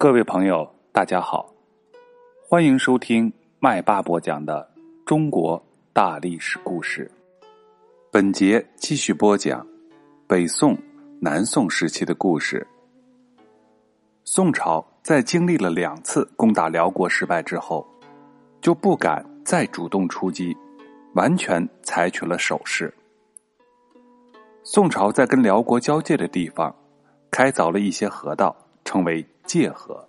各位朋友，大家好，欢迎收听麦霸播讲的中国大历史故事。本节继续播讲北宋、南宋时期的故事。宋朝在经历了两次攻打辽国失败之后，就不敢再主动出击，完全采取了守势。宋朝在跟辽国交界的地方，开凿了一些河道，称为。界河，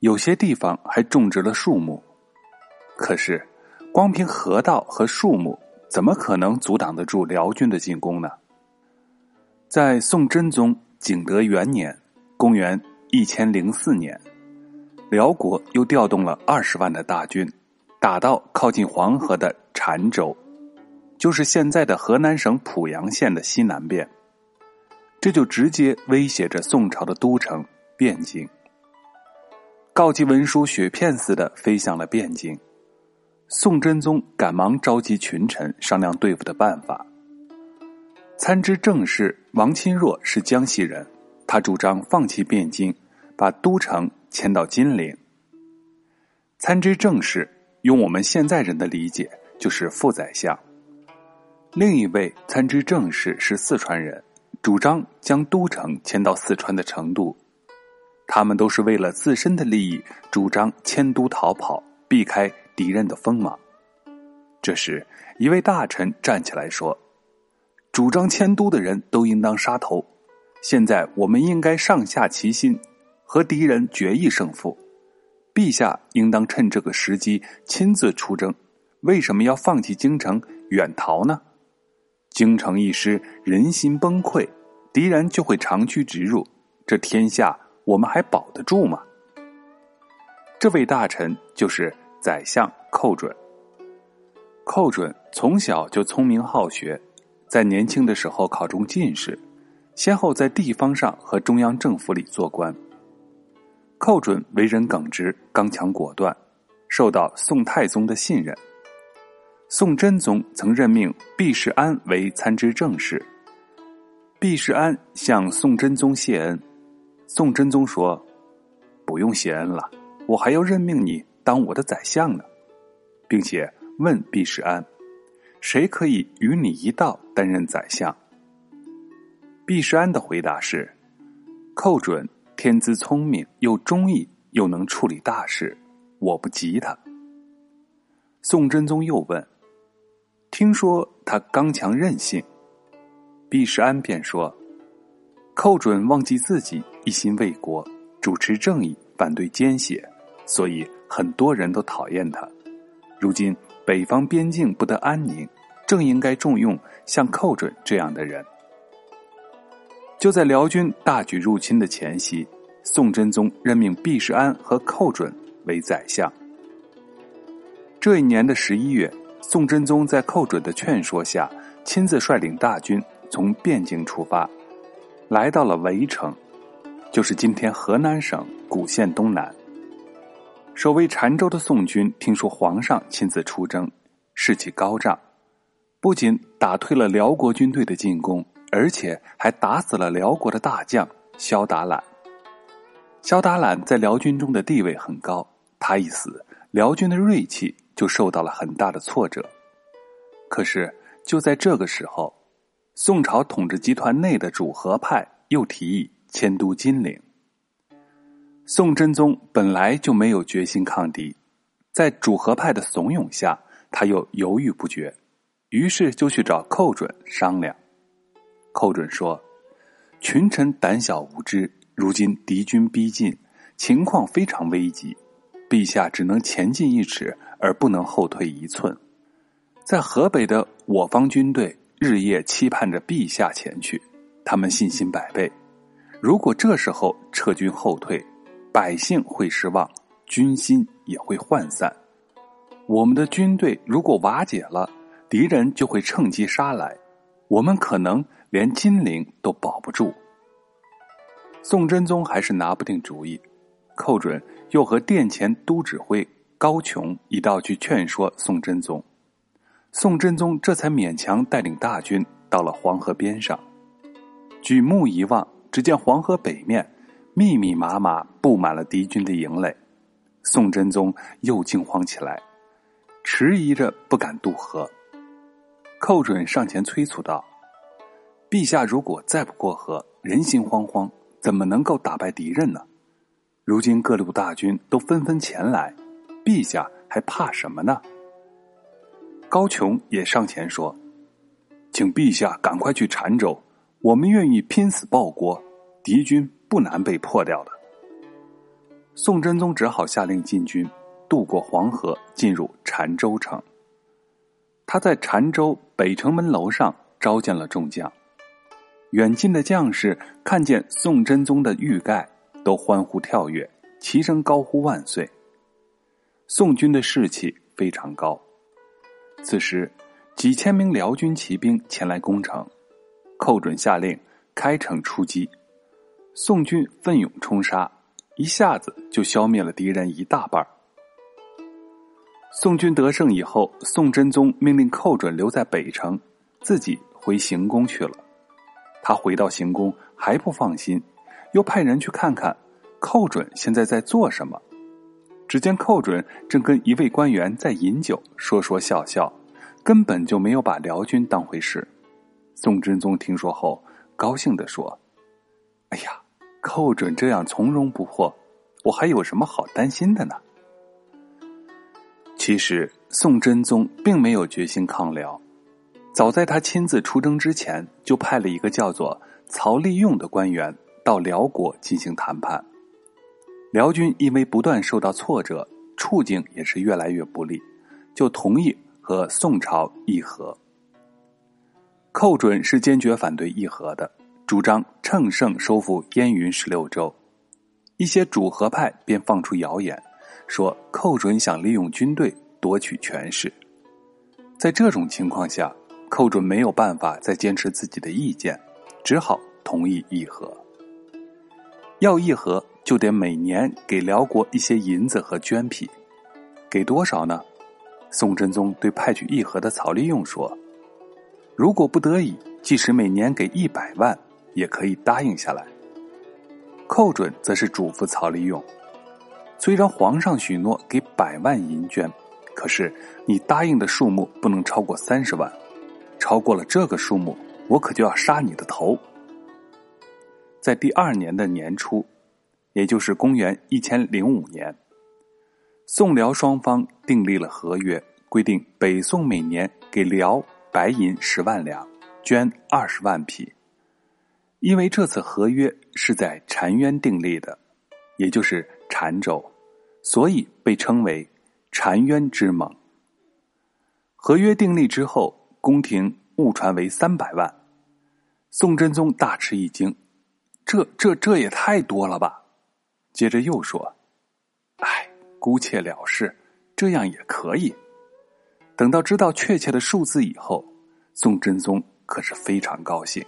有些地方还种植了树木，可是光凭河道和树木，怎么可能阻挡得住辽军的进攻呢？在宋真宗景德元年（公元一千零四年），辽国又调动了二十万的大军，打到靠近黄河的澶州，就是现在的河南省濮阳县的西南边，这就直接威胁着宋朝的都城。汴京，告急文书雪片似的飞向了汴京。宋真宗赶忙召集群臣商量对付的办法。参知政事王钦若是江西人，他主张放弃汴京，把都城迁到金陵。参知政事，用我们现在人的理解就是副宰相。另一位参知政事是四川人，主张将都城迁到四川的成都。他们都是为了自身的利益，主张迁都逃跑，避开敌人的锋芒。这时，一位大臣站起来说：“主张迁都的人都应当杀头。现在我们应该上下齐心，和敌人决一胜负。陛下应当趁这个时机亲自出征。为什么要放弃京城远逃呢？京城一失，人心崩溃，敌人就会长驱直入，这天下。”我们还保得住吗？这位大臣就是宰相寇准。寇准从小就聪明好学，在年轻的时候考中进士，先后在地方上和中央政府里做官。寇准为人耿直、刚强果断，受到宋太宗的信任。宋真宗曾任命毕士安为参知政事，毕士安向宋真宗谢恩。宋真宗说：“不用谢恩了，我还要任命你当我的宰相呢，并且问毕世安，谁可以与你一道担任宰相？”毕世安的回答是：“寇准天资聪明，又忠义，又能处理大事，我不及他。”宋真宗又问：“听说他刚强任性？”毕世安便说。寇准忘记自己一心为国，主持正义，反对奸邪，所以很多人都讨厌他。如今北方边境不得安宁，正应该重用像寇准这样的人。就在辽军大举入侵的前夕，宋真宗任命毕世安和寇准为宰相。这一年的十一月，宋真宗在寇准的劝说下，亲自率领大军从汴京出发。来到了围城，就是今天河南省古县东南。守卫澶州的宋军听说皇上亲自出征，士气高涨，不仅打退了辽国军队的进攻，而且还打死了辽国的大将萧达懒。萧达懒在辽军中的地位很高，他一死，辽军的锐气就受到了很大的挫折。可是就在这个时候。宋朝统治集团内的主和派又提议迁都金陵。宋真宗本来就没有决心抗敌，在主和派的怂恿下，他又犹豫不决，于是就去找寇准商量。寇准说：“群臣胆小无知，如今敌军逼近，情况非常危急，陛下只能前进一尺，而不能后退一寸。在河北的我方军队。”日夜期盼着陛下前去，他们信心百倍。如果这时候撤军后退，百姓会失望，军心也会涣散。我们的军队如果瓦解了，敌人就会趁机杀来，我们可能连金陵都保不住。宋真宗还是拿不定主意，寇准又和殿前都指挥高琼一道去劝说宋真宗。宋真宗这才勉强带领大军到了黄河边上，举目一望，只见黄河北面密密麻麻布满了敌军的营垒。宋真宗又惊慌起来，迟疑着不敢渡河。寇准上前催促道：“陛下如果再不过河，人心惶惶，怎么能够打败敌人呢？如今各路大军都纷纷前来，陛下还怕什么呢？”高琼也上前说：“请陛下赶快去澶州，我们愿意拼死报国，敌军不难被破掉的。”宋真宗只好下令禁军渡过黄河，进入澶州城。他在澶州北城门楼上召见了众将，远近的将士看见宋真宗的玉盖，都欢呼跳跃，齐声高呼万岁。宋军的士气非常高。此时，几千名辽军骑兵前来攻城，寇准下令开城出击，宋军奋勇冲杀。一下子就消灭了敌人一大半。宋军得胜以后，宋真宗命令寇准留在北城，自己回行宫去了。他回到行宫还不放心，又派人去看看寇准现在在做什么。只见寇准正跟一位官员在饮酒，说说笑笑，根本就没有把辽军当回事。宋真宗听说后，高兴地说：“哎呀！”寇准这样从容不迫，我还有什么好担心的呢？其实宋真宗并没有决心抗辽，早在他亲自出征之前，就派了一个叫做曹利用的官员到辽国进行谈判。辽军因为不断受到挫折，处境也是越来越不利，就同意和宋朝议和。寇准是坚决反对议和的。主张乘胜收复燕云十六州，一些主和派便放出谣言，说寇准想利用军队夺取权势。在这种情况下，寇准没有办法再坚持自己的意见，只好同意议和。要议和，就得每年给辽国一些银子和绢匹，给多少呢？宋真宗对派去议和的曹利用说：“如果不得已，即使每年给一百万。”也可以答应下来。寇准则是嘱咐曹利用：虽然皇上许诺给百万银绢，可是你答应的数目不能超过三十万，超过了这个数目，我可就要杀你的头。在第二年的年初，也就是公元一千零五年，宋辽双方订立了合约，规定北宋每年给辽白银十万两，绢二十万匹。因为这次合约是在澶渊订立的，也就是澶州，所以被称为澶渊之盟。合约订立之后，宫廷误传为三百万，宋真宗大吃一惊，这这这也太多了吧？接着又说：“哎，姑且了事，这样也可以。”等到知道确切的数字以后，宋真宗可是非常高兴。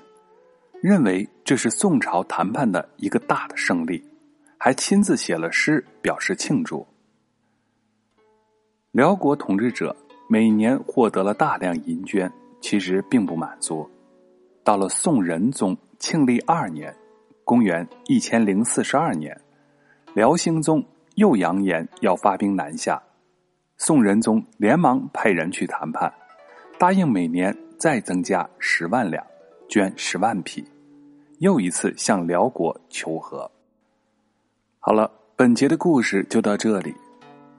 认为这是宋朝谈判的一个大的胜利，还亲自写了诗表示庆祝。辽国统治者每年获得了大量银绢，其实并不满足。到了宋仁宗庆历二年（公元一千零四十二年），辽兴宗又扬言要发兵南下，宋仁宗连忙派人去谈判，答应每年再增加十万两。捐十万匹，又一次向辽国求和。好了，本节的故事就到这里，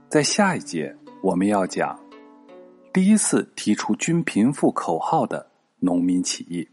在下一节我们要讲第一次提出均贫富口号的农民起义。